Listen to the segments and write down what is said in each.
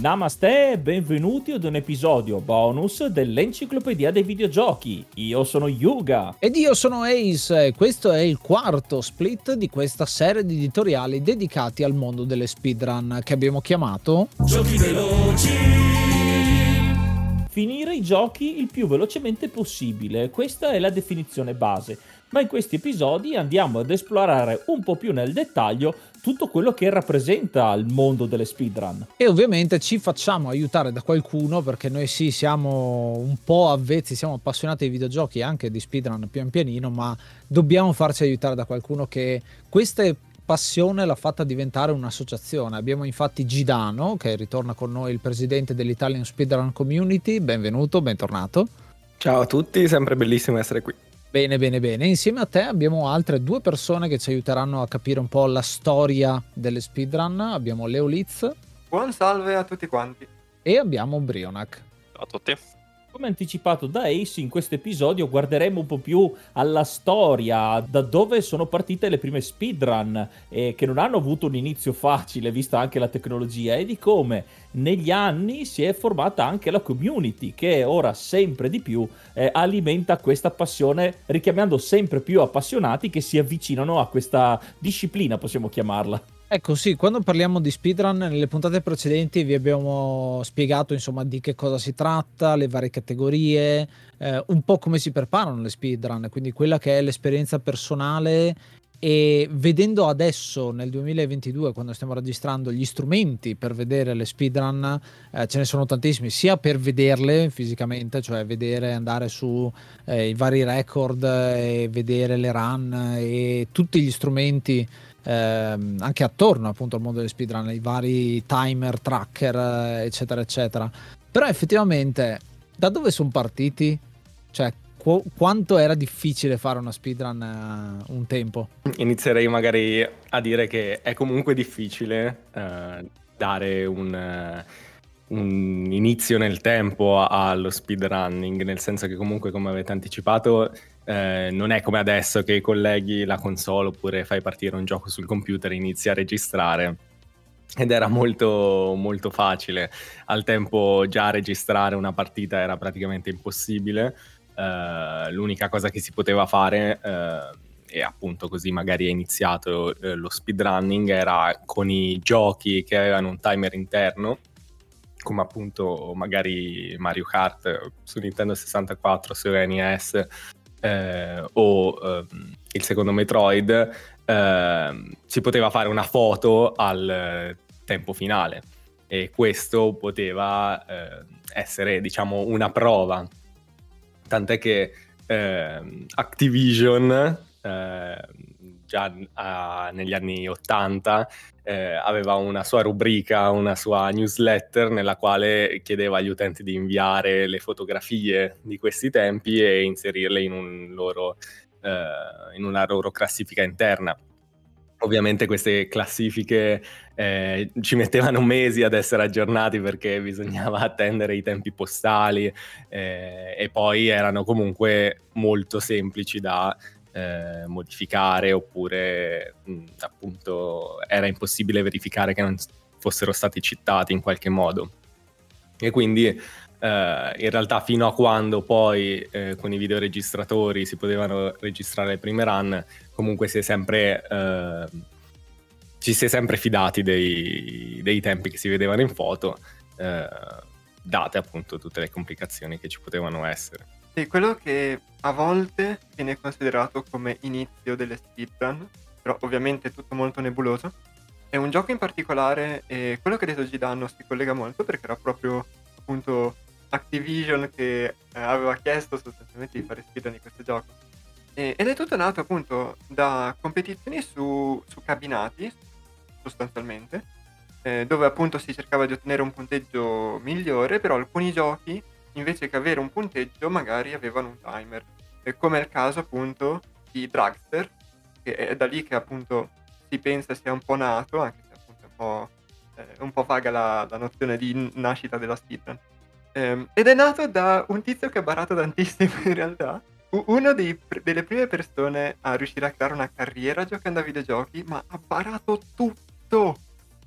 Namaste e benvenuti ad un episodio bonus dell'Enciclopedia dei Videogiochi. Io sono Yuga. Ed io sono Ace e questo è il quarto split di questa serie di editoriali dedicati al mondo delle speedrun che abbiamo chiamato Giochi veloci. Finire i giochi il più velocemente possibile, questa è la definizione base ma in questi episodi andiamo ad esplorare un po' più nel dettaglio tutto quello che rappresenta il mondo delle speedrun. E ovviamente ci facciamo aiutare da qualcuno perché noi sì siamo un po' avvezzi, siamo appassionati di videogiochi e anche di speedrun pian pianino, ma dobbiamo farci aiutare da qualcuno che queste passione l'ha fatta diventare un'associazione. Abbiamo infatti Gidano, che ritorna con noi il presidente dell'Italian Speedrun Community. Benvenuto, bentornato. Ciao a tutti, sempre bellissimo essere qui. Bene, bene, bene. Insieme a te abbiamo altre due persone che ci aiuteranno a capire un po' la storia delle speedrun. Abbiamo Leo Litz. Buon salve a tutti quanti. E abbiamo Brionac. Ciao a tutti. Come anticipato da Ace, in questo episodio guarderemo un po' più alla storia, da dove sono partite le prime speedrun, eh, che non hanno avuto un inizio facile, vista anche la tecnologia, e di come negli anni si è formata anche la community, che ora sempre di più eh, alimenta questa passione, richiamando sempre più appassionati che si avvicinano a questa disciplina, possiamo chiamarla. Ecco sì, quando parliamo di speedrun nelle puntate precedenti vi abbiamo spiegato insomma di che cosa si tratta, le varie categorie, eh, un po' come si preparano le speedrun, quindi quella che è l'esperienza personale. E vedendo adesso nel 2022 quando stiamo registrando gli strumenti per vedere le speedrun eh, ce ne sono tantissimi sia per vederle fisicamente cioè vedere andare su eh, i vari record e vedere le run e tutti gli strumenti ehm, anche attorno appunto al mondo delle speedrun, i vari timer, tracker, eh, eccetera, eccetera. Però effettivamente da dove sono partiti? Cioè, qu- quanto era difficile fare una speedrun uh, un tempo? Inizierei magari a dire che è comunque difficile uh, dare un... Uh un inizio nel tempo allo speedrunning, nel senso che comunque come avete anticipato eh, non è come adesso che colleghi la console oppure fai partire un gioco sul computer e inizi a registrare. Ed era molto, molto facile. Al tempo già registrare una partita era praticamente impossibile. Eh, l'unica cosa che si poteva fare, eh, e appunto così magari è iniziato eh, lo speedrunning, era con i giochi che avevano un timer interno come appunto magari Mario Kart su Nintendo 64, su NES eh, o eh, il secondo Metroid, eh, si poteva fare una foto al tempo finale e questo poteva eh, essere diciamo una prova. Tant'è che ehm, Activision eh, già a, negli anni 80 eh, aveva una sua rubrica, una sua newsletter nella quale chiedeva agli utenti di inviare le fotografie di questi tempi e inserirle in, un loro, eh, in una loro classifica interna. Ovviamente queste classifiche eh, ci mettevano mesi ad essere aggiornati perché bisognava attendere i tempi postali eh, e poi erano comunque molto semplici da eh, modificare oppure mh, appunto era impossibile verificare che non fossero stati citati in qualche modo. E quindi Uh, in realtà fino a quando poi eh, con i videoregistratori si potevano registrare le prime run, comunque si è sempre, uh, ci si è sempre fidati dei, dei, tempi che si vedevano in foto, uh, date appunto tutte le complicazioni che ci potevano essere. Sì, quello che a volte viene considerato come inizio delle speedrun, però ovviamente è tutto molto nebuloso, è un gioco in particolare e quello che ha detto Gidano si collega molto perché era proprio appunto Activision che eh, aveva chiesto sostanzialmente di fare speedrun di questo gioco. E, ed è tutto nato appunto da competizioni su, su cabinati, sostanzialmente, eh, dove appunto si cercava di ottenere un punteggio migliore, però alcuni giochi, invece che avere un punteggio, magari avevano un timer. E come è il caso appunto di Dragster, che è da lì che appunto si pensa sia un po' nato, anche se appunto è un po', eh, un po vaga la, la, nozione di nascita della speedrun. Um, ed è nato da un tizio che ha barato tantissimo in realtà. Una delle prime persone a riuscire a creare una carriera giocando a videogiochi, ma ha barato tutto.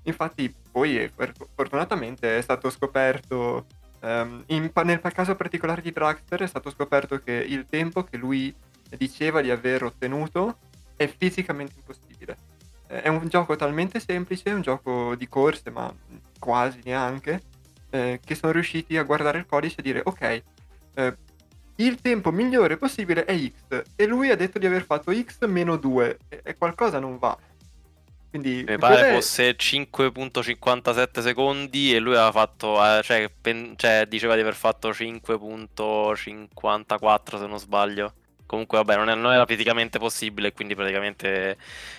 Infatti, poi fortunatamente è stato scoperto. Um, in, nel caso particolare di Dragster è stato scoperto che il tempo che lui diceva di aver ottenuto è fisicamente impossibile. È un gioco talmente semplice, un gioco di corse, ma quasi neanche eh, che sono riusciti a guardare il codice e dire ok, eh, il tempo migliore possibile è x e lui ha detto di aver fatto x meno 2 e, e qualcosa non va. Quindi, Mi pare è... fosse 5.57 secondi e lui aveva fatto, eh, cioè, pen... cioè, diceva di aver fatto 5.54 se non sbaglio. Comunque, vabbè, non, è, non, era fisicamente possibile, quindi praticamente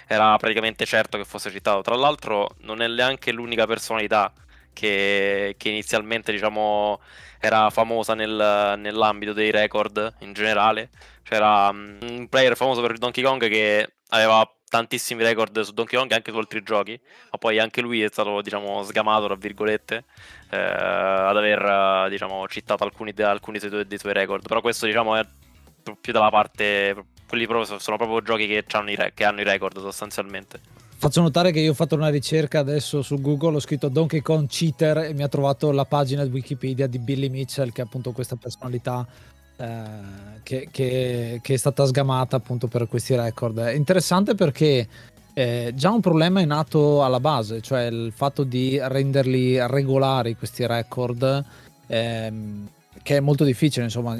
era praticamente certo che fosse citato. Tra l'altro, non è neanche l'unica personalità che, che inizialmente diciamo era famosa nel, nell'ambito dei record in generale. C'era um, un player famoso per Donkey Kong che aveva tantissimi record su Donkey Kong e anche su altri giochi, ma poi anche lui è stato diciamo sgamato tra virgolette eh, ad aver diciamo citato alcuni, de- alcuni dei, tuoi, dei suoi record, però questo diciamo è più dalla parte quelli proprio, sono proprio giochi che hanno, re- che hanno i record sostanzialmente. Faccio notare che io ho fatto una ricerca adesso su Google, ho scritto Donkey Kong Cheater e mi ha trovato la pagina di Wikipedia di Billy Mitchell, che è appunto questa personalità eh, che, che, che, è stata sgamata appunto per questi record. È interessante perché eh, già un problema è nato alla base, cioè il fatto di renderli regolari questi record. Ehm, che è molto difficile, insomma,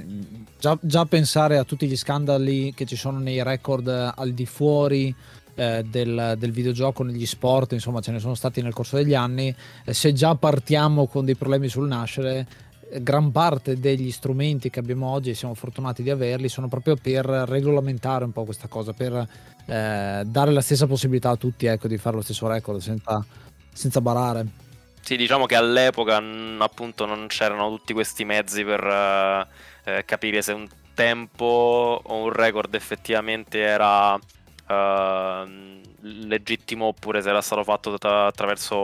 già, già, pensare a tutti gli scandali che ci sono nei record al di fuori eh, del, del, videogioco negli sport, insomma ce ne sono stati nel corso degli anni, eh, se già partiamo con dei problemi sul nascere, gran parte degli strumenti che abbiamo oggi, e siamo fortunati di averli, sono proprio per regolamentare un po' questa cosa, per eh, dare la stessa possibilità a tutti ecco, di fare lo stesso record senza, senza barare. Sì, diciamo che all'epoca appunto non c'erano tutti questi mezzi per uh, eh, capire se un tempo o un record effettivamente era uh, legittimo oppure se era stato fatto tra- attraverso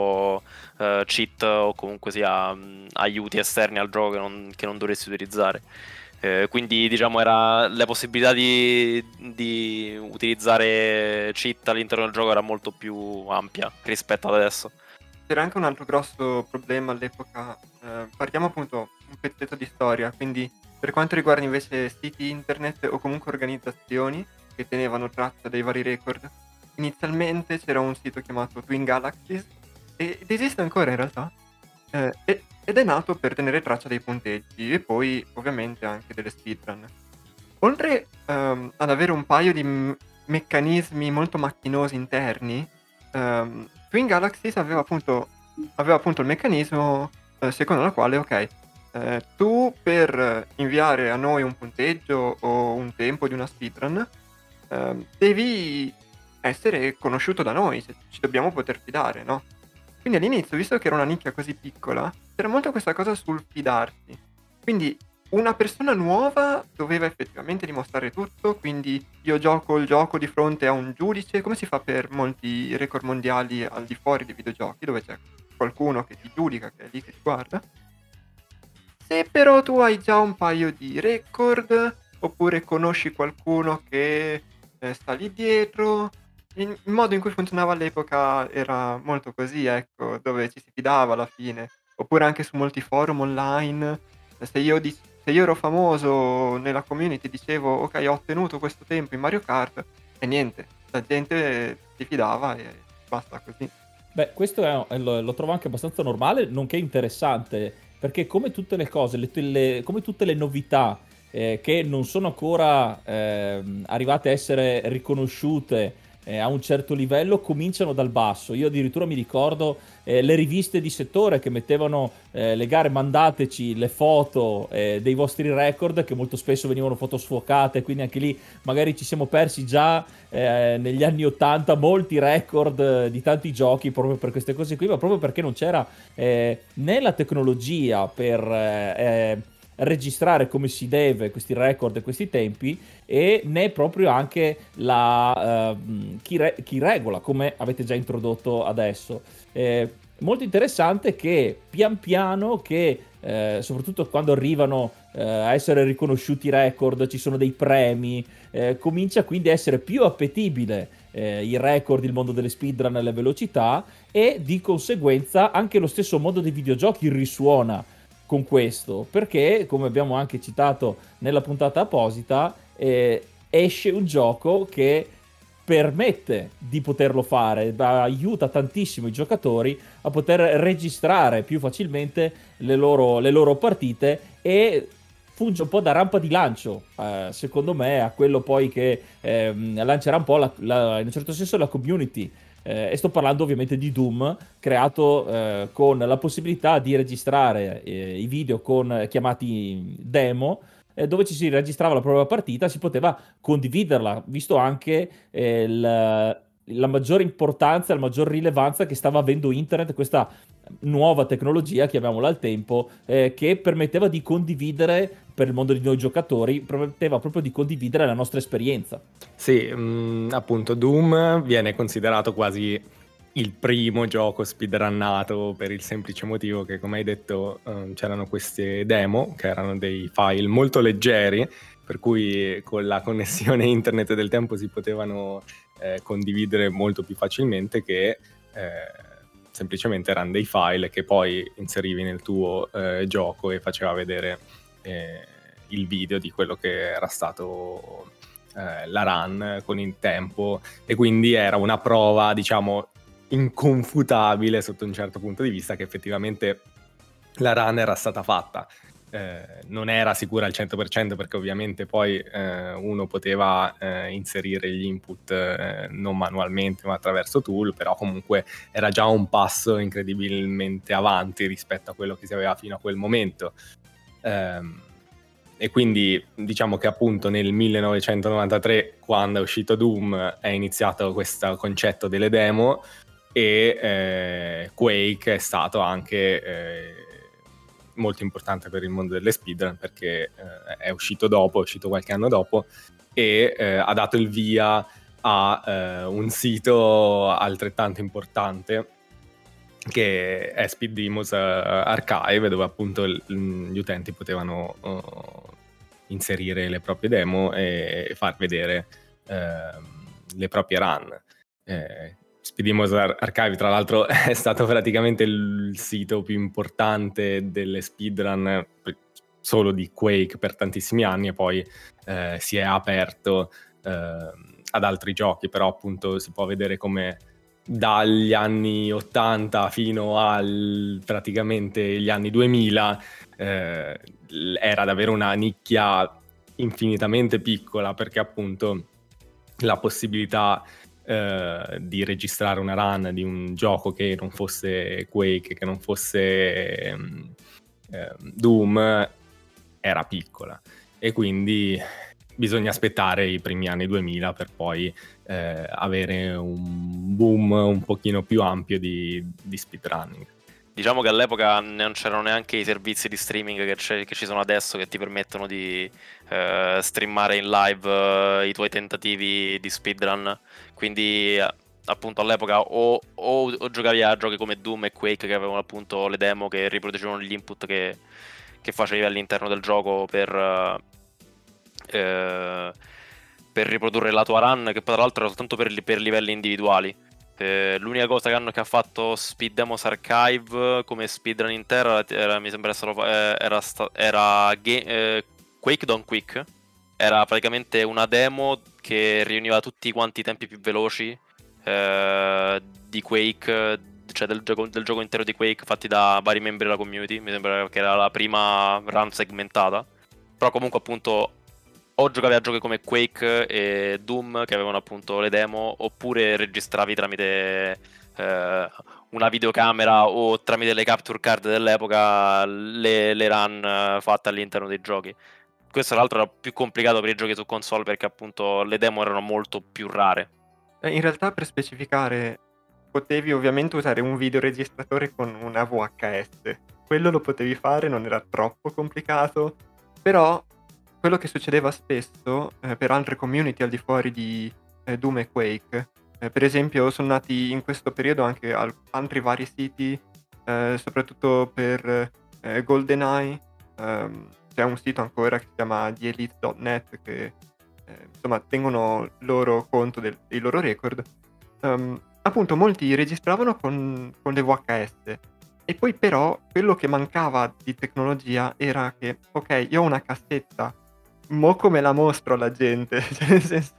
uh, cheat o comunque sia um, aiuti esterni al gioco che non, che non dovresti utilizzare. Eh, quindi diciamo era la possibilità di, di, utilizzare cheat all'interno del gioco era molto più ampia rispetto ad adesso. C'era anche un altro grosso problema all'epoca, eh, partiamo appunto un pezzetto di storia, quindi per quanto riguarda invece siti internet o comunque organizzazioni, che tenevano traccia dei vari record. Inizialmente c'era un sito chiamato Twin Galaxies ed esiste ancora in realtà eh, ed è nato per tenere traccia dei punteggi e poi ovviamente anche delle speedrun. Oltre um, ad avere un paio di m- meccanismi molto macchinosi interni, um, Twin Galaxies aveva appunto, aveva appunto il meccanismo eh, secondo il quale, ok, eh, tu per inviare a noi un punteggio o un tempo di una speedrun Ehm, devi essere conosciuto da noi, se ci dobbiamo poter fidare, no? Quindi all'inizio, visto che era una nicchia così piccola, c'era molto questa cosa sul fidarsi. Quindi una persona nuova doveva effettivamente dimostrare tutto, quindi io gioco il gioco di fronte a un giudice, come si fa per molti record mondiali al di fuori dei videogiochi, dove c'è qualcuno che ti giudica, che è lì che ti guarda. Se però tu hai già un paio di record, oppure conosci qualcuno che eh, sta lì dietro. Il modo in cui funzionava all'epoca era molto così, ecco, dove ci si fidava alla fine. Oppure anche su molti forum online Se io, di- se io ero famoso nella community dicevo ok ho ottenuto questo tempo in Mario Kart e niente, la gente si fidava e basta così. Beh, questo è, lo, lo trovo anche abbastanza normale, nonché interessante, perché come tutte le cose, le, le, come tutte le novità eh, che non sono ancora eh, arrivate a essere riconosciute eh, a un certo livello cominciano dal basso. Io addirittura mi ricordo eh, le riviste di settore che mettevano eh, le gare mandateci le foto eh, dei vostri record che molto spesso venivano foto sfocate, quindi anche lì magari ci siamo persi già eh, negli anni 80 molti record eh, di tanti giochi proprio per queste cose qui, ma proprio perché non c'era né la tecnologia per registrare come si deve questi record e questi tempi e né proprio anche la, uh, chi, re- chi, regola come avete già introdotto adesso. Eh, molto interessante che pian piano che eh, soprattutto quando arrivano eh, a essere riconosciuti i record, ci sono dei premi, eh, comincia quindi a essere più appetibile eh, i record, il mondo delle speedrun le velocità e di conseguenza anche lo stesso mondo dei videogiochi risuona con questo, perché come abbiamo anche citato nella puntata apposita, eh, esce un gioco che permette di poterlo fare, aiuta tantissimo i giocatori a poter registrare più facilmente le loro, le loro partite e funge un po' da rampa di lancio, eh, secondo me, a quello poi che eh, lancerà un po' la, la, in un certo senso la community eh, e sto parlando ovviamente di Doom, creato eh, con la possibilità di registrare eh, i video con, chiamati demo, eh, dove ci si registrava la propria partita, si poteva condividerla, visto anche eh, il la maggiore importanza, la maggior rilevanza che stava avendo internet, questa nuova tecnologia, chiamiamola al tempo, eh, che permetteva di condividere per il mondo di noi giocatori, permetteva proprio di condividere la nostra esperienza. Sì, mh, mm, appunto Doom viene considerato quasi il primo gioco speedrunnato per il semplice motivo che, come hai detto, eh, c'erano queste demo che erano dei file molto leggeri, per cui con la connessione internet del tempo si potevano eh, condividere molto più facilmente che eh, semplicemente erano dei file che poi inserivi nel tuo eh, gioco e faceva vedere eh, il video di quello che era stato eh, la run con il tempo. E quindi era una prova diciamo inconfutabile sotto un certo punto di vista che effettivamente la run era stata fatta eh, non era sicura al 100% perché ovviamente poi eh, uno poteva eh, inserire gli input eh, non manualmente ma attraverso tool, però comunque era già un passo incredibilmente avanti rispetto a quello che si aveva fino a quel momento. Ehm, e quindi diciamo che appunto nel 1993 quando è uscito Doom è iniziato questo concetto delle demo e eh, Quake è stato anche molto importante per il mondo delle speedrun perché eh, è uscito dopo, è uscito qualche anno dopo e eh, ha dato il via a eh, un sito altrettanto importante che è Speed Demos eh, Archive dove appunto l- gli utenti potevano uh, inserire le proprie demo e far vedere ehm, le proprie run. Eh, Speedimos Archive, tra l'altro, è stato praticamente il sito più importante delle speedrun solo di Quake per tantissimi anni e poi eh, si è aperto eh, ad altri giochi, però appunto si può vedere come dagli anni 80 fino al praticamente gli anni 2000 eh, era davvero una nicchia infinitamente piccola perché appunto la possibilità eh, di registrare una run di un gioco che non fosse Quake, che non fosse eh, Doom, era piccola. E quindi bisogna aspettare i primi anni 2000 per poi eh, avere un boom un pochino più ampio di, di speedrunning. Diciamo che all'epoca non c'erano neanche i servizi di streaming che, che ci sono adesso che ti permettono di eh, streamare in live eh, i tuoi tentativi di speedrun. Quindi eh, appunto all'epoca o, o, o, giocavi a giochi come Doom e Quake che avevano appunto le demo che riproducevano gli input che, che facevi all'interno del gioco per, eh, per riprodurre la tua run che tra l'altro era soltanto per, per livelli individuali L'unica cosa che, hanno, che ha fatto Speed Demos Archive come speedrun intero era, mi sembra eh, era, era game, eh, Quake Don't Quick. Era praticamente una demo che riuniva tutti quanti i tempi più veloci eh, di Quake, cioè del gioco, del gioco intero di Quake fatti da vari membri della community. Mi sembra che era la prima run segmentata. Però comunque appunto o giocavi a giochi come Quake e Doom che avevano appunto le demo, oppure registravi tramite eh, una videocamera o tramite le capture card dell'epoca le, le run eh, fatte all'interno dei giochi. Questo tra l'altro era più complicato per i giochi su console perché appunto le demo erano molto più rare. Eh, in realtà per specificare potevi ovviamente usare un videoregistratore con una VHS. Quello lo potevi fare, non era troppo complicato, però quello che succedeva spesso eh, per altre community al di fuori di eh, Doom e Quake, eh, per esempio sono nati in questo periodo anche al- altri vari siti, eh, soprattutto per eh, GoldenEye, ehm, c'è un sito ancora che si chiama theelite.net che eh, insomma tengono loro conto del- dei loro record. Um, appunto molti registravano con, con le VHS e poi però quello che mancava di tecnologia era che, ok, io ho una cassetta mo come la mostro alla gente, cioè nel senso,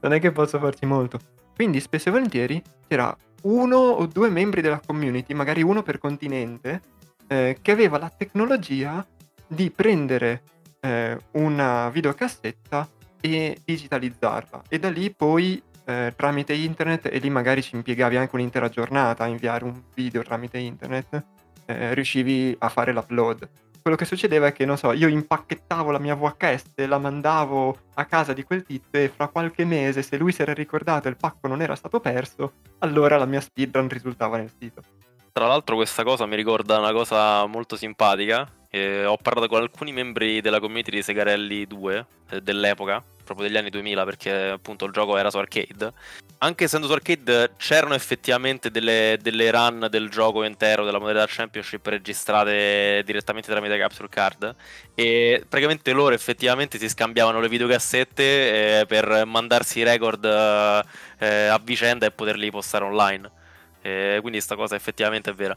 non è che posso farci molto. Quindi spesso e volentieri c'era uno o due membri della community, magari uno per continente, eh, che aveva la tecnologia di prendere eh, una videocassetta e digitalizzarla. E da lì poi eh, tramite internet, e lì magari ci impiegavi anche un'intera giornata a inviare un video tramite internet, eh, riuscivi a fare l'upload quello che succedeva è che, non so, io impacchettavo la mia VHS, la mandavo a casa di quel tizio e fra qualche mese, se lui si era ricordato e il pacco non era stato perso, allora la mia speedrun risultava nel sito. Tra l'altro questa cosa mi ricorda una cosa molto simpatica. Eh, ho parlato con alcuni membri della community di Segarelli 2 eh, dell'epoca proprio degli anni 2000 perché appunto il gioco era su arcade. Anche essendo su arcade c'erano effettivamente delle, delle run del gioco intero della modalità Championship registrate direttamente tramite capture card e praticamente loro effettivamente si scambiavano le videocassette eh, per mandarsi i record eh, a vicenda e poterli postare online. Eh, quindi sta cosa effettivamente è vera.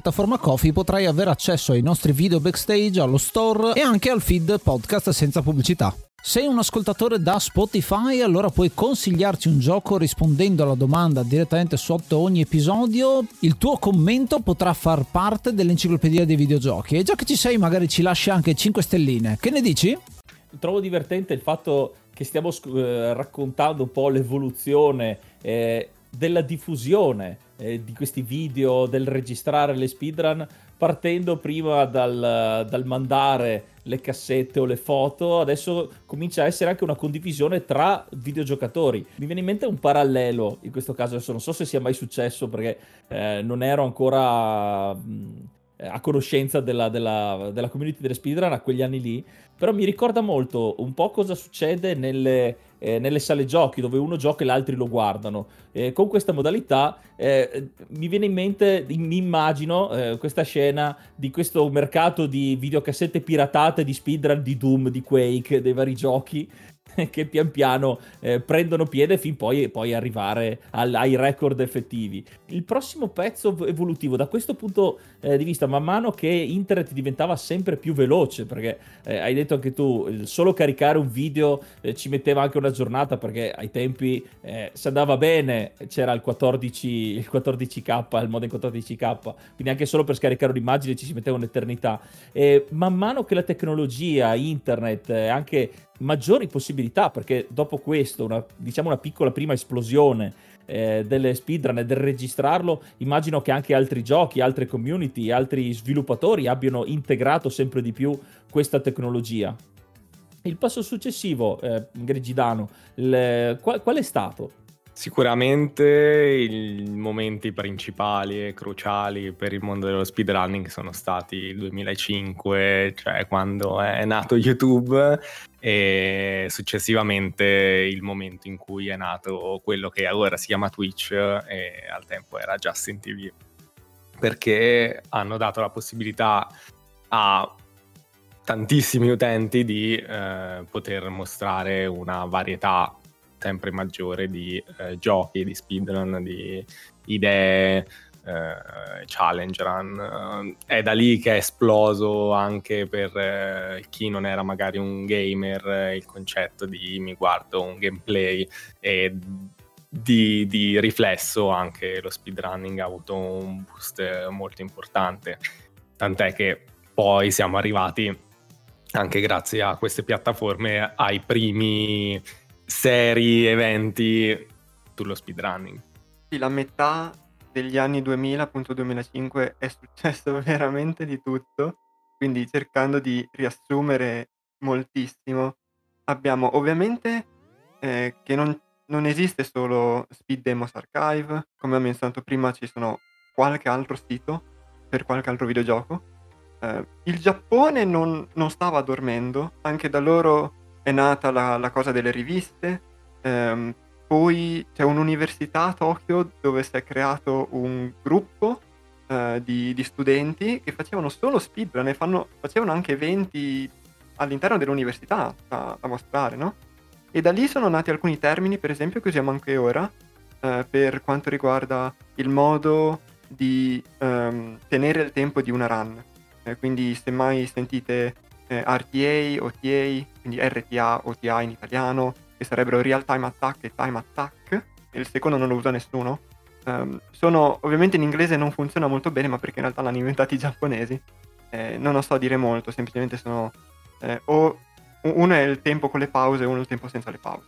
piattaforma Coffee potrai avere accesso ai nostri video backstage, allo store e anche al feed podcast senza pubblicità. Sei un ascoltatore da Spotify, allora puoi consigliarci un gioco rispondendo alla domanda direttamente sotto ogni episodio. Il tuo commento potrà far parte dell'enciclopedia dei videogiochi. E già che ci sei, magari ci lasci anche 5 stelline. Che ne dici? Trovo divertente il fatto che stiamo eh, raccontando un po' l'evoluzione eh, della diffusione eh, di questi video, del registrare le speedrun, partendo prima dal, dal, mandare le cassette o le foto, adesso comincia a essere anche una condivisione tra videogiocatori. Mi viene in mente un parallelo in questo caso, adesso non so se sia mai successo perché eh, non ero ancora... Mh, a conoscenza della, della, della community delle speedrun a quegli anni lì, però mi ricorda molto un po' cosa succede nelle, eh, nelle sale giochi dove uno gioca e gli altri lo guardano. Eh, con questa modalità eh, mi viene in mente, mi immagino eh, questa scena di questo mercato di videocassette piratate di speedrun di Doom, di Quake, dei vari giochi che pian piano eh, prendono piede fin poi, poi arrivare al, ai record effettivi. Il prossimo pezzo evolutivo da questo punto eh, di vista, man mano che internet diventava sempre più veloce, perché eh, hai detto anche tu, solo caricare un video eh, ci metteva anche una giornata, perché ai tempi eh, se andava bene c'era il 14, il 14K, il modem 14K, quindi anche solo per scaricare un'immagine ci si metteva un'eternità. E man mano che la tecnologia, internet, anche maggiori possibilità, perché dopo questo, una, diciamo una piccola prima esplosione eh, delle speedrun e del registrarlo, immagino che anche altri giochi, altre community, altri sviluppatori abbiano integrato sempre di più questa tecnologia. Il passo successivo, eh, Grigidano, il, qual, qual, è stato? Sicuramente i momenti principali e cruciali per il mondo dello speedrunning sono stati il 2005, cioè quando è nato YouTube, e successivamente il momento in cui è nato quello che ora si chiama Twitch e al tempo era Justin TV, perché hanno dato la possibilità a tantissimi utenti di eh, poter mostrare una varietà sempre maggiore di eh, giochi, di speedrun, di idee, eh, challenge run. È da lì che è esploso anche per eh, chi non era magari un gamer eh, il concetto di mi guardo un gameplay e di, di riflesso anche lo speedrunning ha avuto un boost molto importante. Tant'è che poi siamo arrivati anche grazie a queste piattaforme ai primi seri eventi sullo speedrunning. Sì, la metà degli anni 2000, appunto 2005, è successo veramente di tutto, quindi cercando di riassumere moltissimo, abbiamo ovviamente eh, che non, non, esiste solo Speed Demos Archive, come ho menzionato prima ci sono qualche altro sito per qualche altro videogioco. Eh, il Giappone non, non stava dormendo, anche da loro è nata la, la cosa delle riviste, ehm, poi c'è un'università a Tokyo dove si è creato un gruppo eh, di, di, studenti che facevano solo speedrun e fanno, facevano anche eventi all'interno dell'università a, a, mostrare, no? E da lì sono nati alcuni termini, per esempio, che usiamo anche ora, eh, per quanto riguarda il modo di ehm, tenere il tempo di una run. Eh, quindi se mai sentite eh, RTA, OTA, quindi RTA, OTA in italiano, che sarebbero Real Time Attack e Time Attack, e il secondo non lo usa nessuno. Um, sono ovviamente in inglese non funziona molto bene, ma perché in realtà l'hanno inventati i giapponesi. Eh, non lo so dire molto, semplicemente sono eh, o uno è il tempo con le pause, uno è il tempo senza le pause.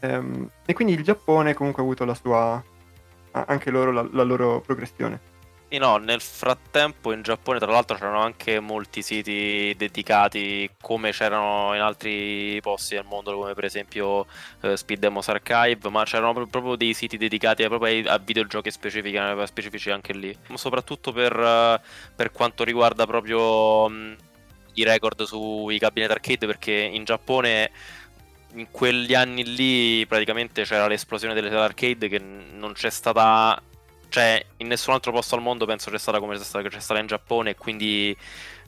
Um, e quindi il Giappone comunque ha avuto la sua anche loro la, la loro progressione. Sì, no, nel frattempo in Giappone tra l'altro c'erano anche molti siti dedicati come c'erano in altri posti del mondo come per esempio eh, Speed Demos Archive ma c'erano proprio dei siti dedicati proprio a videogiochi specifici, specifici anche lì. Soprattutto per, per quanto riguarda proprio mh, i record sui cabinet arcade perché in Giappone in quegli anni lì praticamente c'era l'esplosione delle sale arcade che non c'è stata cioè in nessun altro posto al mondo penso c'è stata come c'è stata, in Giappone quindi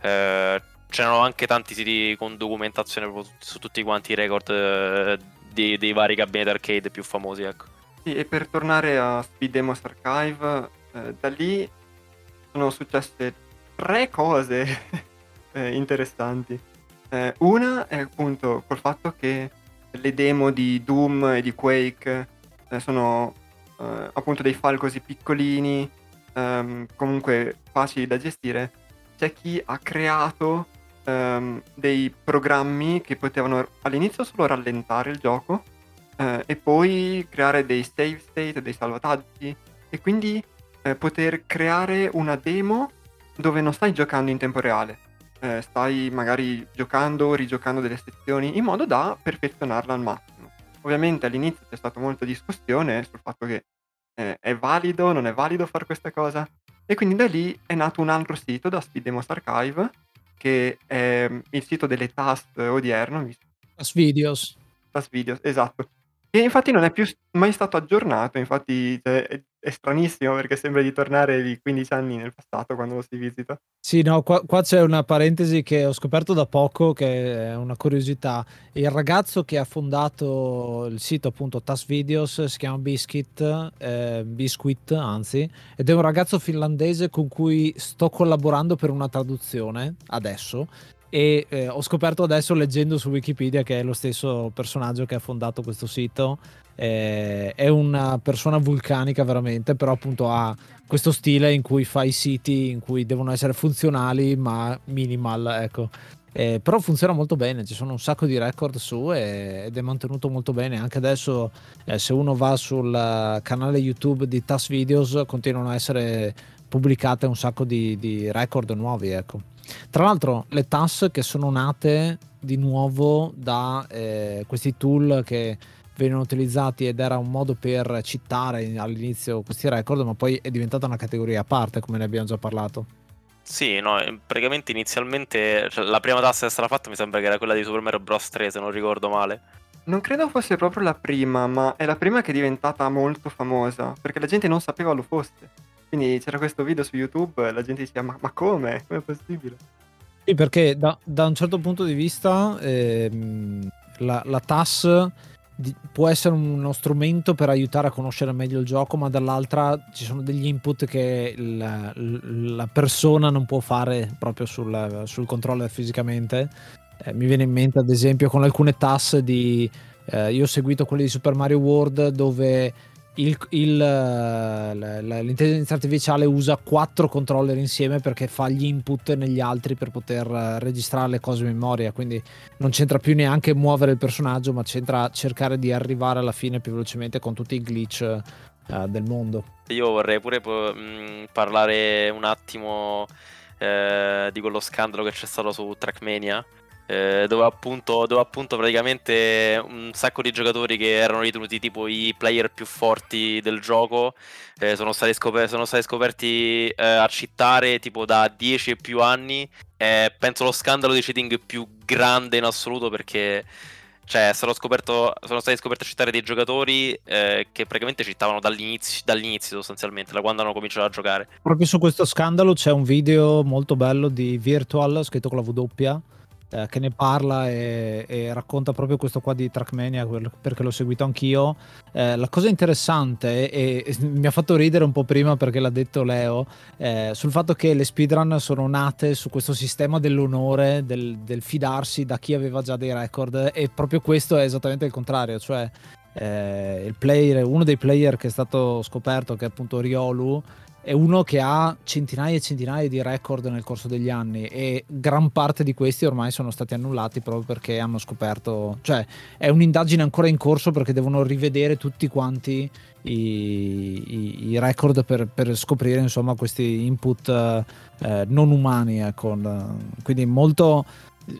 eh, c'erano anche tanti siti con documentazione su tutti quanti i record eh, dei, dei, vari cabinet arcade più famosi ecco. Sì, e per tornare a Speed Demos Archive eh, da lì sono successe tre cose eh, interessanti eh, una è appunto col fatto che le demo di Doom e di Quake eh, sono eh, appunto dei file così piccolini, ehm, comunque facili da gestire, c'è chi ha creato ehm, dei programmi che potevano all'inizio solo rallentare il gioco eh, e poi creare dei save state, dei salvataggi e quindi eh, poter creare una demo dove non stai giocando in tempo reale. Eh, stai magari giocando, rigiocando delle sezioni in modo da perfezionarla al massimo. Ovviamente all'inizio c'è stata molta discussione sul fatto che eh, è valido, non è valido fare questa cosa. E quindi da lì è nato un altro sito da Speed Demos Archive, che è il sito delle task odierno. Task Videos. Task Videos, esatto. E infatti non è più mai stato aggiornato, infatti cioè, è, è, stranissimo perché sembra di tornare di 15 anni nel passato quando lo si visita. Sì, no, qua, qua, c'è una parentesi che ho scoperto da poco, che è una curiosità. Il ragazzo che ha fondato il sito appunto Task Videos si chiama Biscuit, eh, Biscuit anzi, ed è un ragazzo finlandese con cui sto collaborando per una traduzione adesso e eh, ho scoperto adesso leggendo su Wikipedia che è lo stesso personaggio che ha fondato questo sito eh, è una persona vulcanica veramente però appunto ha questo stile in cui fa i siti in cui devono essere funzionali ma minimal ecco eh, però funziona molto bene, ci sono un sacco di record su e, ed è mantenuto molto bene. Anche adesso, eh, se uno va sul canale YouTube di TAS Videos, continuano a essere pubblicate un sacco di, di record nuovi. Ecco. Tra l'altro le TAS che sono nate di nuovo da eh, questi tool che venivano utilizzati ed era un modo per citare all'inizio questi record, ma poi è diventata una categoria a parte, come ne abbiamo già parlato. Sì, no, eh, praticamente inizialmente cioè, la prima tassa che è stata fatta mi sembra che era quella di Super Mario Bros. 3, se non ricordo male. Non credo fosse proprio la prima, ma è la prima che è diventata molto famosa, perché la gente non sapeva lo fosse. Quindi c'era questo video su YouTube e la gente diceva ma, ma come? Come è possibile? Sì, perché da, da un certo punto di vista ehm, la, la TAS di, può essere uno strumento per aiutare a conoscere meglio il gioco, ma dall'altra ci sono degli input che la, la persona non può fare proprio sul, sul controller fisicamente. Eh, mi viene in mente ad esempio con alcune TAS di... Eh, io ho seguito quelli di Super Mario World dove il, il, l'intelligenza artificiale usa quattro controller insieme perché fa gli input negli altri per poter registrare le cose in memoria. Quindi non c'entra più neanche muovere il personaggio, ma c'entra cercare di arrivare alla fine più velocemente con tutti i glitch uh, del mondo. Io vorrei pure mh, parlare un attimo eh, di quello scandalo che c'è stato su Trackmania eh, dove, appunto, dove appunto praticamente un sacco di giocatori che erano ritenuti tipo i player più forti del gioco eh, sono, stati scoper- sono, stati scoperti eh, a cittare tipo da 10 e più anni. penso lo scandalo di cheating più grande in assoluto perché cioè, sono, scoperto, sono stati scoperti a citare dei giocatori eh, che praticamente cittavano dall'inizio, dall'inizio, sostanzialmente, da quando hanno cominciato a giocare. Proprio su questo scandalo c'è un video molto bello di Virtual, scritto con la W, eh, che ne parla e, e, racconta proprio questo qua di Trackmania perché l'ho seguito anch'io. Eh, la cosa interessante e, e, mi ha fatto ridere un po' prima perché l'ha detto Leo eh, sul fatto che le speedrun sono nate su questo sistema dell'onore, del, del, fidarsi da chi aveva già dei record e proprio questo è esattamente il contrario, cioè eh, player, uno dei player che è stato scoperto che è appunto Riolu è uno che ha centinaia e centinaia di record nel corso degli anni e gran parte di questi ormai sono stati annullati proprio perché hanno scoperto, cioè è un'indagine ancora in corso perché devono rivedere tutti quanti i, i, i record per, per, scoprire insomma questi input eh, non umani, ecco. quindi molto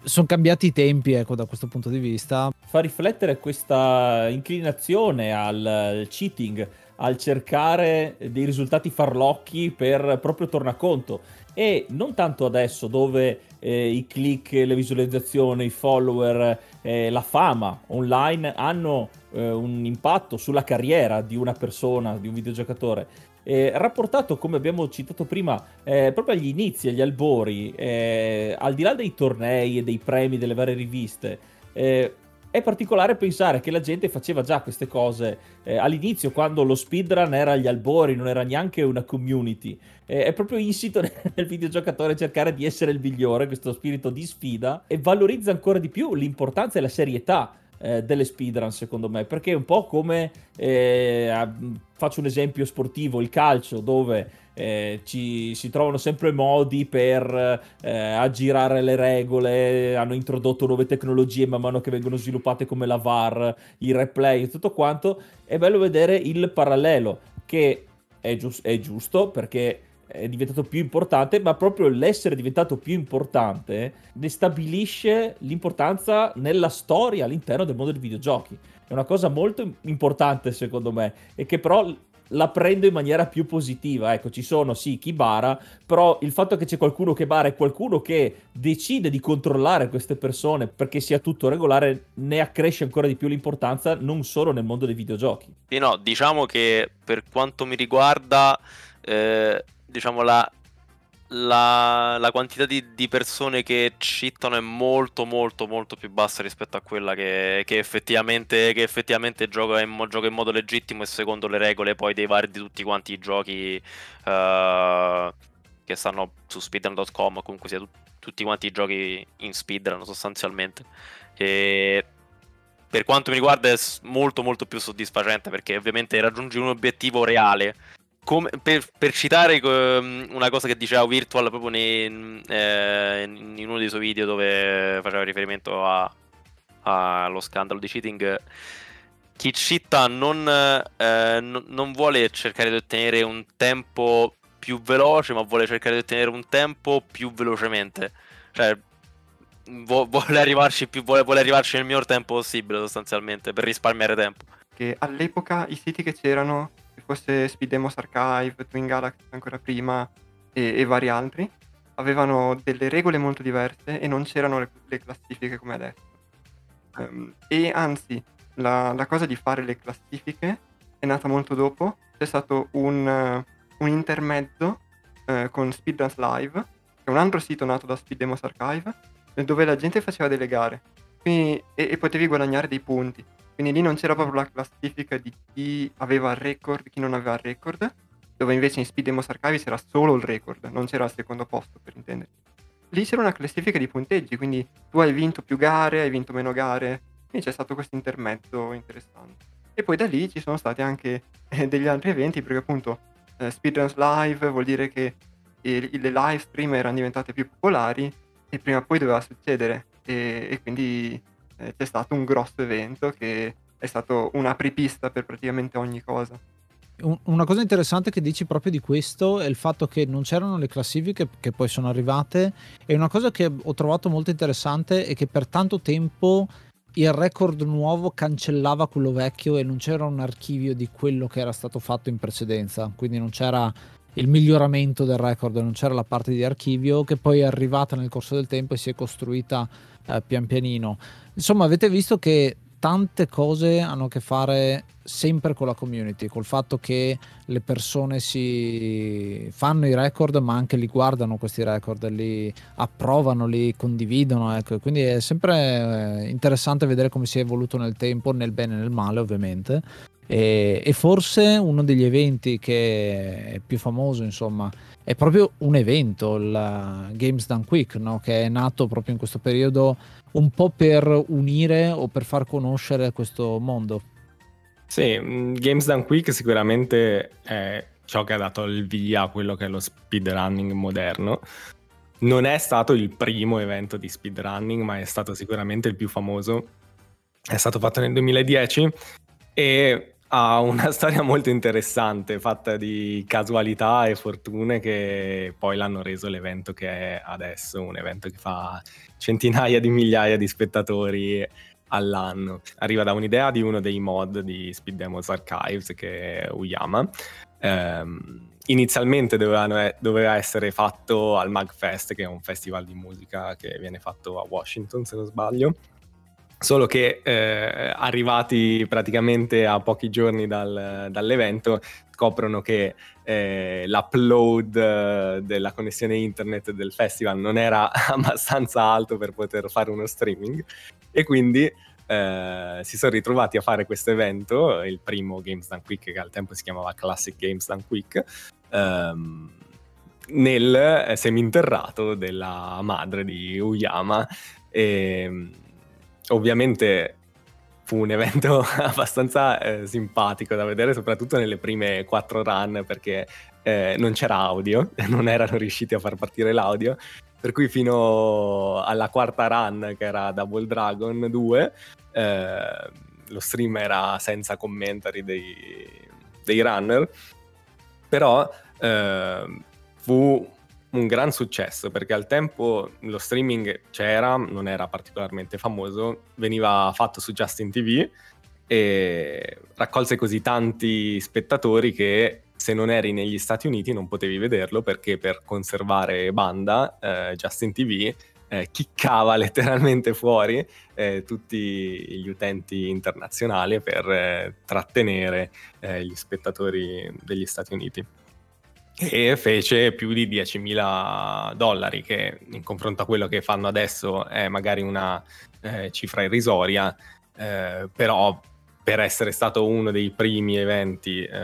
sono cambiati i tempi ecco, da questo punto di vista. Fa riflettere questa inclinazione al cheating al cercare dei risultati farlocchi per proprio tornaconto e non tanto adesso dove eh, i click, le visualizzazioni, i follower, eh, la fama online hanno eh, un impatto sulla carriera di una persona, di un videogiocatore. rapportato, come abbiamo citato prima, eh, proprio agli inizi, agli albori, eh, al di là dei tornei e dei premi delle varie riviste, eh, è particolare pensare che la gente faceva già queste cose eh, all'inizio, quando lo speedrun era agli albori, non era neanche una community. Eh, è proprio insito nel videogiocatore cercare di essere il migliore, questo spirito di sfida, e valorizza ancora di più l'importanza e la serietà eh, delle speedrun, secondo me, perché è un po' come, eh, faccio un esempio sportivo, il calcio, dove eh, ci, si trovano sempre modi per eh, aggirare le regole, hanno introdotto nuove tecnologie man mano che vengono sviluppate come la VAR, i replay e tutto quanto, è bello vedere il parallelo che è, gius- è giusto perché è diventato più importante, ma proprio l'essere diventato più importante ne stabilisce l'importanza nella storia all'interno del mondo dei videogiochi. È una cosa molto importante secondo me e che però la prendo in maniera più positiva. Ecco, ci sono sì chi bara, però il fatto che c'è qualcuno che bara e qualcuno che decide di controllare queste persone perché sia tutto regolare ne accresce ancora di più l'importanza non solo nel mondo dei videogiochi. Sì, no, diciamo che per quanto mi riguarda, eh, diciamo la la, la quantità di, di, persone che citano è molto molto molto più bassa rispetto a quella che, che, effettivamente, che effettivamente gioca, in, gioca, in, modo legittimo e secondo le regole poi dei vari di tutti quanti i giochi uh, che stanno su speedrun.com comunque sia tu, tutti quanti i giochi in speedrun sostanzialmente. E per quanto mi riguarda è molto molto più soddisfacente perché ovviamente raggiungi un obiettivo reale come, per, per, citare um, una cosa che diceva Virtual proprio nei, eh, in uno dei suoi video dove faceva riferimento allo scandalo di cheating, chi citta non, eh, non vuole cercare di ottenere un tempo più veloce, ma vuole cercare di ottenere un tempo più velocemente. Cioè, vuole arrivarci più, vuole, vuole arrivarci nel miglior tempo possibile sostanzialmente per risparmiare tempo. Che all'epoca i siti che c'erano, fosse Speedemos Archive, Twin Galaxy ancora prima e, e, vari altri, avevano delle regole molto diverse e non c'erano le, le classifiche come adesso. Um, e anzi, la, la, cosa di fare le classifiche è nata molto dopo. C'è stato un, uh, un intermezzo uh, con Speedruns Live, che è un altro sito nato da Speed Demos Archive, dove la gente faceva delle gare Quindi, e, e, potevi guadagnare dei punti. Quindi lì non c'era proprio la classifica di chi aveva il record e chi non aveva il record, dove invece in Speed Demos Archive c'era solo il record, non c'era il secondo posto per intenderci. Lì c'era una classifica di punteggi, quindi tu hai vinto più gare, hai vinto meno gare, quindi c'è stato questo intermezzo interessante. E poi da lì ci sono stati anche eh, degli altri eventi, perché appunto eh, Speedruns Live vuol dire che eh, le live stream erano diventate più popolari e prima o poi doveva succedere. E, e quindi c'è stato un grosso evento che è stato un'apripista per praticamente ogni cosa. Una cosa interessante che dici proprio di questo è il fatto che non c'erano le classifiche che poi sono arrivate e una cosa che ho trovato molto interessante è che per tanto tempo il record nuovo cancellava quello vecchio e non c'era un archivio di quello che era stato fatto in precedenza, quindi non c'era il miglioramento del record, non c'era la parte di archivio che poi è arrivata nel corso del tempo e si è costruita eh, pian pianino. Insomma, avete visto che tante cose hanno a che fare sempre con la community, col fatto che le persone si fanno i record ma anche li guardano questi record, li approvano, li condividono, ecco. quindi è sempre eh, interessante vedere come si è evoluto nel tempo, nel bene e nel male ovviamente. E, e forse uno degli eventi che è più famoso, insomma, è proprio un evento, il Games Done Quick, no? che è nato proprio in questo periodo un po' per unire o per far conoscere questo mondo. Sì, mm, Games Done Quick sicuramente è ciò che ha dato il via a quello che è lo speedrunning moderno. Non è stato il primo evento di speedrunning, ma è stato sicuramente il più famoso. È stato fatto nel 2010 e ha una storia molto interessante, fatta di casualità e fortune che poi l'hanno reso l'evento che è adesso, un evento che fa centinaia di migliaia di spettatori all'anno. Arriva da un'idea di uno dei mod di Speed Demos Archives, che è Uyama. Um, inizialmente doveva, doveva, essere fatto al MagFest, che è un festival di musica che viene fatto a Washington, se non sbaglio. Solo che eh, arrivati praticamente a pochi giorni dal, dall'evento scoprono che eh, l'upload eh, della connessione internet del festival non era abbastanza alto per poter fare uno streaming e quindi eh, si sono ritrovati a fare questo evento, il primo Games Done Quick che al tempo si chiamava Classic Games Done Quick, ehm, nel eh, seminterrato della madre di Uyama. E, ovviamente fu un evento abbastanza eh, simpatico da vedere, soprattutto nelle prime quattro run, perché eh, non c'era audio, non erano riusciti a far partire l'audio. Per cui fino alla quarta run, che era Double Dragon 2, eh, lo stream era senza commentari dei, dei runner. Però eh, fu un gran successo perché al tempo lo streaming c'era, non era particolarmente famoso, veniva fatto su Justin TV e raccolse così tanti spettatori che se non eri negli Stati Uniti non potevi vederlo perché per conservare banda eh, Justin TV eh, chiccava letteralmente fuori eh, tutti gli utenti internazionali per eh, trattenere eh, gli spettatori degli Stati Uniti e fece più di 10.000 dollari, che in confronto a quello che fanno adesso è magari una eh, cifra irrisoria, eh, però per essere stato uno dei primi eventi eh,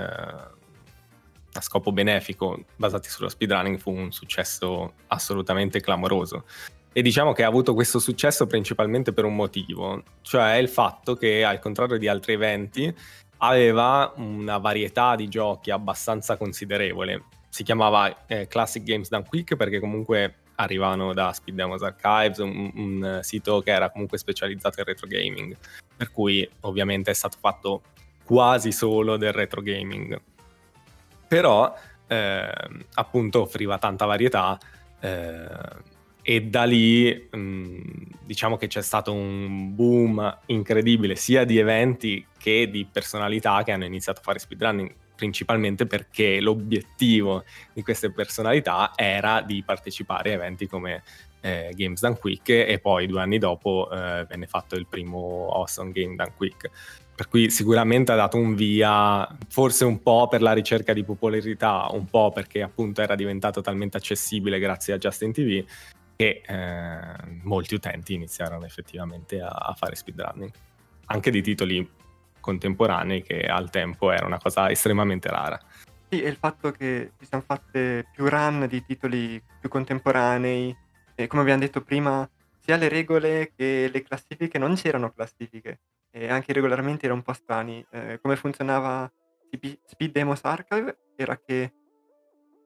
a scopo benefico basati sullo speedrunning fu un successo assolutamente clamoroso. E diciamo che ha avuto questo successo principalmente per un motivo, cioè il fatto che al contrario di altri eventi aveva una varietà di giochi abbastanza considerevole si chiamava eh, Classic Games Done Quick perché comunque arrivavano da Speed Demos Archives, un, un, sito che era comunque specializzato in retro gaming, per cui ovviamente è stato fatto quasi solo del retro gaming. Però eh, appunto offriva tanta varietà eh, e da lì mh, diciamo che c'è stato un boom incredibile sia di eventi che di personalità che hanno iniziato a fare speedrunning principalmente perché l'obiettivo di queste personalità era di partecipare a eventi come eh, Games Done Quick e poi due anni dopo eh, venne fatto il primo Awesome Game Done Quick. Per cui sicuramente ha dato un via forse un po' per la ricerca di popolarità un po' perché appunto era diventato talmente accessibile grazie a Justin TV e eh, molti utenti iniziarono effettivamente a, a, fare speedrunning, anche di titoli contemporanei che al tempo era una cosa estremamente rara. Sì, e il fatto che si siano fatte più run di titoli più contemporanei, e come abbiamo detto prima, sia le regole che le classifiche non c'erano classifiche, e anche regolarmente erano un po' strani. Eh, come funzionava Speed Demos Archive era che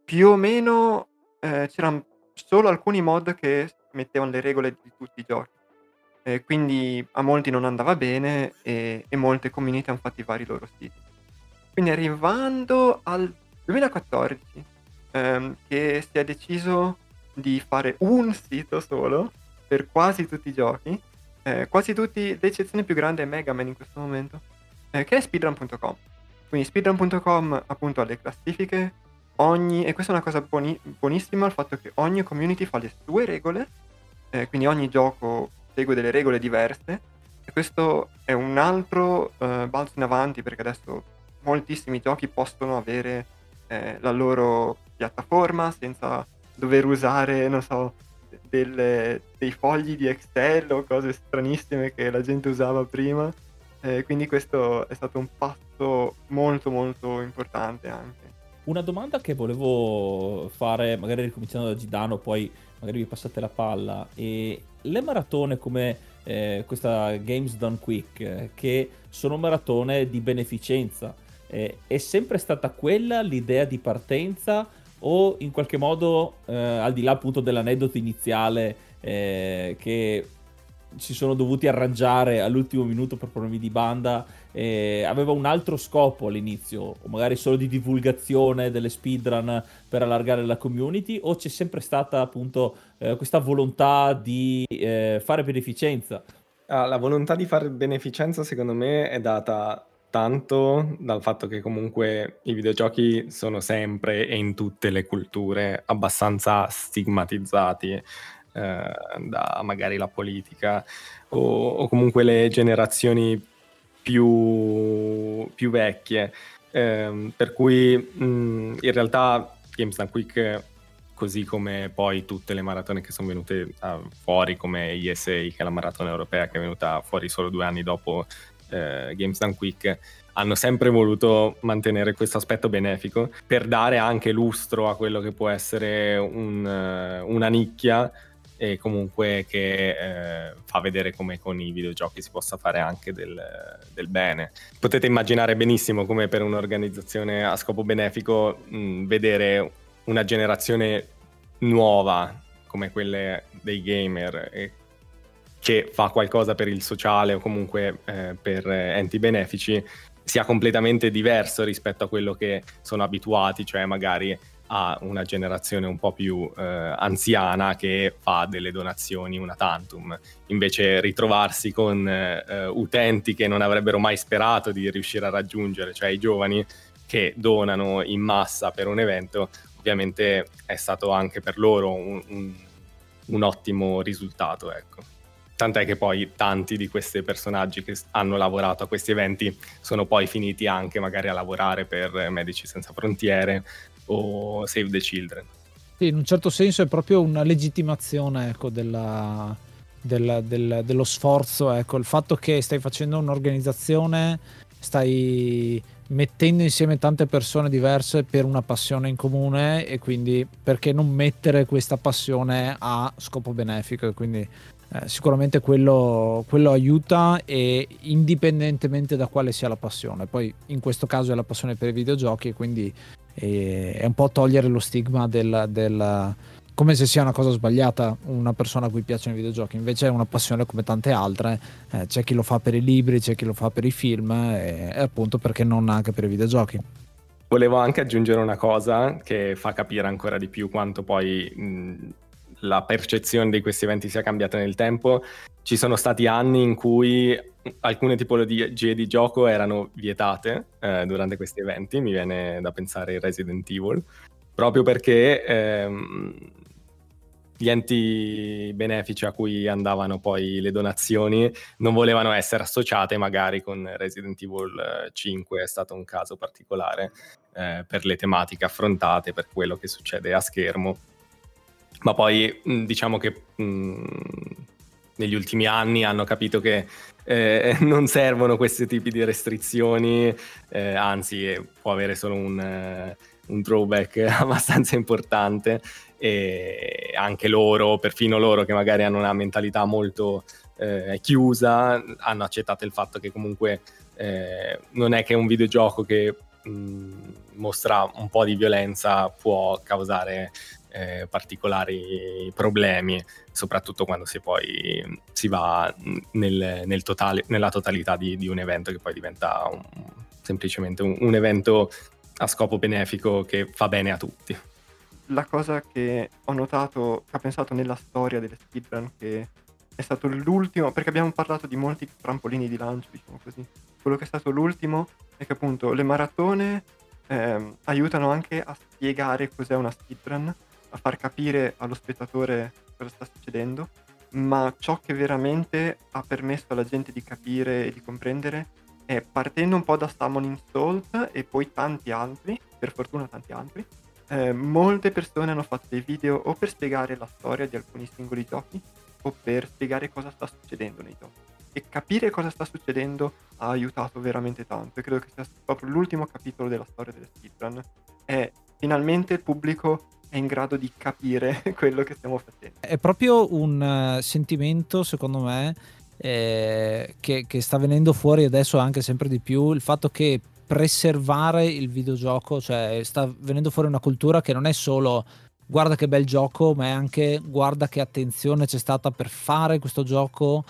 più o meno eh, c'erano solo alcuni mod che mettevano le regole di tutti i giochi. Eh, quindi a molti non andava bene e, e molte community hanno fatto i vari loro siti. Quindi arrivando al 2014, ehm, che si è deciso di fare un sito solo per quasi tutti i giochi, eh, quasi tutti, l'eccezione più grande è Mega Man in questo momento, eh, che è speedrun.com. Quindi speedrun.com appunto ha le classifiche, ogni, e questa è una cosa buoni, buonissima, il fatto che ogni community fa le sue regole, eh, quindi ogni gioco segue delle regole diverse, e questo è un altro uh, balzo in avanti perché adesso moltissimi giochi possono avere eh, la loro piattaforma senza dover usare, non so, delle, dei fogli di Excel o cose stranissime che la gente usava prima. Eh, quindi questo è stato un passo molto molto importante anche. Una domanda che volevo fare, magari ricominciando da Gidano, poi magari vi passate la palla. E le maratone come eh, questa Games Done Quick, eh, che sono maratone di beneficenza, eh, è sempre stata quella l'idea di partenza o in qualche modo, eh, al di là appunto dell'aneddoto iniziale, eh, che si sono dovuti arrangiare all'ultimo minuto per problemi di banda, eh, aveva un altro scopo all'inizio, o magari solo di divulgazione delle speedrun per allargare la community, o c'è sempre stata appunto eh, questa volontà di eh, fare beneficenza? Ah, la volontà di fare beneficenza secondo me è data tanto dal fatto che comunque i videogiochi sono sempre e in tutte le culture abbastanza stigmatizzati eh, da magari la politica o, o, comunque le generazioni più, più vecchie. Eh, per cui mh, in realtà Games Done Quick così come poi tutte le maratone che sono venute uh, fuori come ESA che è la maratona europea che è venuta fuori solo due anni dopo eh, Games Done Quick hanno sempre voluto mantenere questo aspetto benefico per dare anche lustro a quello che può essere un, uh, una nicchia e comunque che eh, fa vedere come con i videogiochi si possa fare anche del, del, bene. Potete immaginare benissimo come per un'organizzazione a scopo benefico mh, vedere una generazione nuova come quelle dei gamer e che fa qualcosa per il sociale o comunque eh, per enti benefici sia completamente diverso rispetto a quello che sono abituati, cioè magari a una generazione un po' più eh, anziana che fa delle donazioni una tantum. Invece ritrovarsi con eh, utenti che non avrebbero mai sperato di riuscire a raggiungere, cioè i giovani che donano in massa per un evento, ovviamente è stato anche per loro un, un, un ottimo risultato. Ecco. Tant'è che poi tanti di questi personaggi che hanno lavorato a questi eventi sono poi finiti anche magari a lavorare per Medici Senza Frontiere o Save the Children. Sì, in un certo senso è proprio una legittimazione ecco, della, del, del, dello sforzo, ecco, il fatto che stai facendo un'organizzazione, stai mettendo insieme tante persone diverse per una passione in comune e quindi perché non mettere questa passione a scopo benefico e quindi eh, sicuramente quello, quello, aiuta e indipendentemente da quale sia la passione. Poi in questo caso è la passione per i videogiochi e quindi è, è un po' togliere lo stigma del, del, come se sia una cosa sbagliata una persona a cui piacciono i videogiochi, invece è una passione come tante altre, eh, c'è chi lo fa per i libri, c'è chi lo fa per i film e, e appunto perché non anche per i videogiochi. Volevo anche aggiungere una cosa che fa capire ancora di più quanto poi mh, la percezione di questi eventi sia cambiata nel tempo. Ci sono stati anni in cui alcune tipologie di gioco erano vietate eh, durante questi eventi, mi viene da pensare a Resident Evil, proprio perché ehm, gli enti benefici a cui andavano poi le donazioni non volevano essere associate magari con Resident Evil 5 è stato un caso particolare eh, per le tematiche affrontate, per quello che succede a schermo. Ma poi diciamo che mh, negli ultimi anni hanno capito che eh, non servono questi tipi di restrizioni, eh, anzi può avere solo un, uh, un throwback abbastanza importante. E anche loro, perfino loro che magari hanno una mentalità molto eh, chiusa, hanno accettato il fatto che comunque eh, non è che un videogioco che mh, mostra un po' di violenza può causare eh, particolari problemi, soprattutto quando si poi si va nel, nel totale, nella totalità di, di, un evento che poi diventa un, semplicemente un, un evento a scopo benefico che fa bene a tutti la cosa che ho notato, che ho pensato nella storia delle speedrun, che è stato l'ultimo, perché abbiamo parlato di molti trampolini di lancio, diciamo così. Quello che è stato l'ultimo è che appunto le maratone ehm, aiutano anche a spiegare cos'è una speedrun, a far capire allo spettatore cosa sta succedendo, ma ciò che veramente ha permesso alla gente di capire e di comprendere è partendo un po' da Summoning Salt e poi tanti altri, per fortuna tanti altri, eh, molte persone hanno fatto dei video o per spiegare la storia di alcuni singoli giochi o per spiegare cosa sta succedendo nei giochi. E capire cosa sta succedendo ha aiutato veramente tanto e credo che sia proprio l'ultimo capitolo della storia delle speedrun. È finalmente il pubblico è in grado di capire quello che stiamo facendo. È proprio un uh, sentimento, secondo me, eh, che, che, sta venendo fuori adesso anche sempre di più, il fatto che preservare il videogioco, cioè sta venendo fuori una cultura che non è solo guarda che bel gioco, ma è anche guarda che attenzione c'è stata per fare questo gioco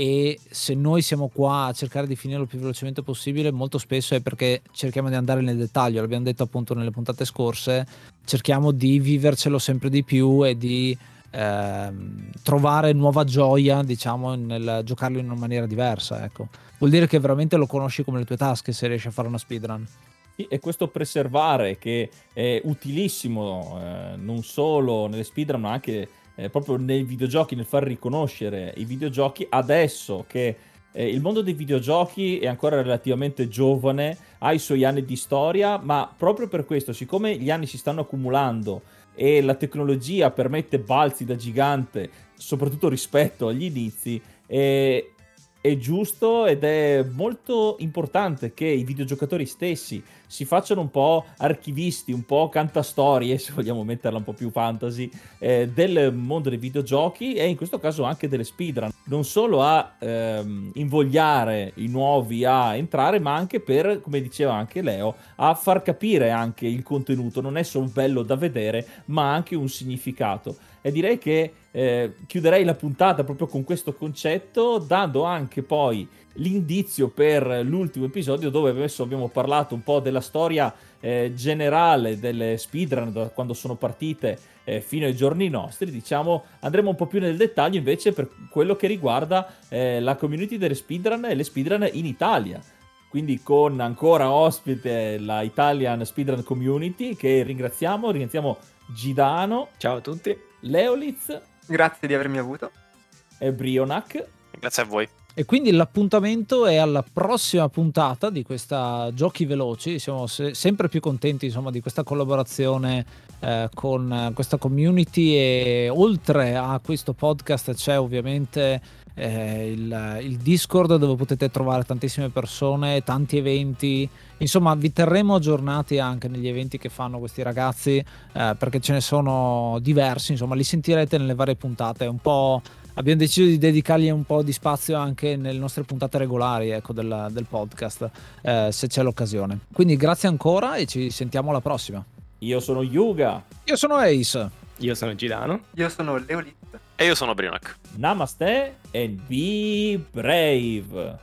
e se noi siamo qua a cercare di finirlo il più velocemente possibile, molto spesso è perché cerchiamo di andare nel dettaglio, l'abbiamo detto appunto nelle puntate scorse, cerchiamo di vivercelo sempre di più e di ehm, trovare nuova gioia, diciamo, nel giocarlo in una maniera diversa, ecco. Vuol dire che veramente lo conosci come le tue tasche se riesci a fare una speedrun. E questo preservare che è utilissimo eh, non solo nelle speedrun ma anche eh, proprio nei videogiochi, nel far riconoscere i videogiochi. Adesso che eh, il mondo dei videogiochi è ancora relativamente giovane, ha i suoi anni di storia, ma proprio per questo, siccome gli anni si stanno accumulando e la tecnologia permette balzi da gigante, soprattutto rispetto agli inizi, e è giusto ed è molto importante che i videogiocatori stessi si facciano un po' archivisti, un po' cantastorie, se vogliamo metterla un po' più fantasy, eh, del mondo dei videogiochi e in questo caso anche delle speedrun. Non solo a ehm, invogliare i nuovi a entrare, ma anche per, come diceva anche Leo, a far capire anche il contenuto. Non è solo bello da vedere, ma anche un significato. E direi che eh, chiuderei la puntata proprio con questo concetto, dando anche poi l'indizio per l'ultimo episodio dove adesso abbiamo parlato un po' della storia eh, generale delle speedrun da quando sono partite eh, fino ai giorni nostri. Diciamo andremo un po' più nel dettaglio invece per quello che riguarda eh, la community delle speedrun e le speedrun in Italia. Quindi con ancora ospite la Italian Speedrun Community che ringraziamo, ringraziamo Gidano. Ciao a tutti. Leolitz. Grazie di avermi avuto. E Brionac. Grazie a voi. E quindi l'appuntamento è alla prossima puntata di questa Giochi Veloci. Siamo se- sempre più contenti insomma, di questa collaborazione eh, con questa community e oltre a questo podcast c'è ovviamente eh, il, il, Discord dove potete trovare tantissime persone, tanti eventi. Insomma, vi terremo aggiornati anche negli eventi che fanno questi ragazzi eh, perché ce ne sono diversi. Insomma, li sentirete nelle varie puntate. Un po' abbiamo deciso di dedicargli un po' di spazio anche nelle nostre puntate regolari ecco, del, del, podcast, eh, se c'è l'occasione. Quindi grazie ancora e ci sentiamo alla prossima. Io sono Yuga. Io sono Ace. Io sono Gidano. Io sono Leolit. E io sono Brionac. Namaste and be brave.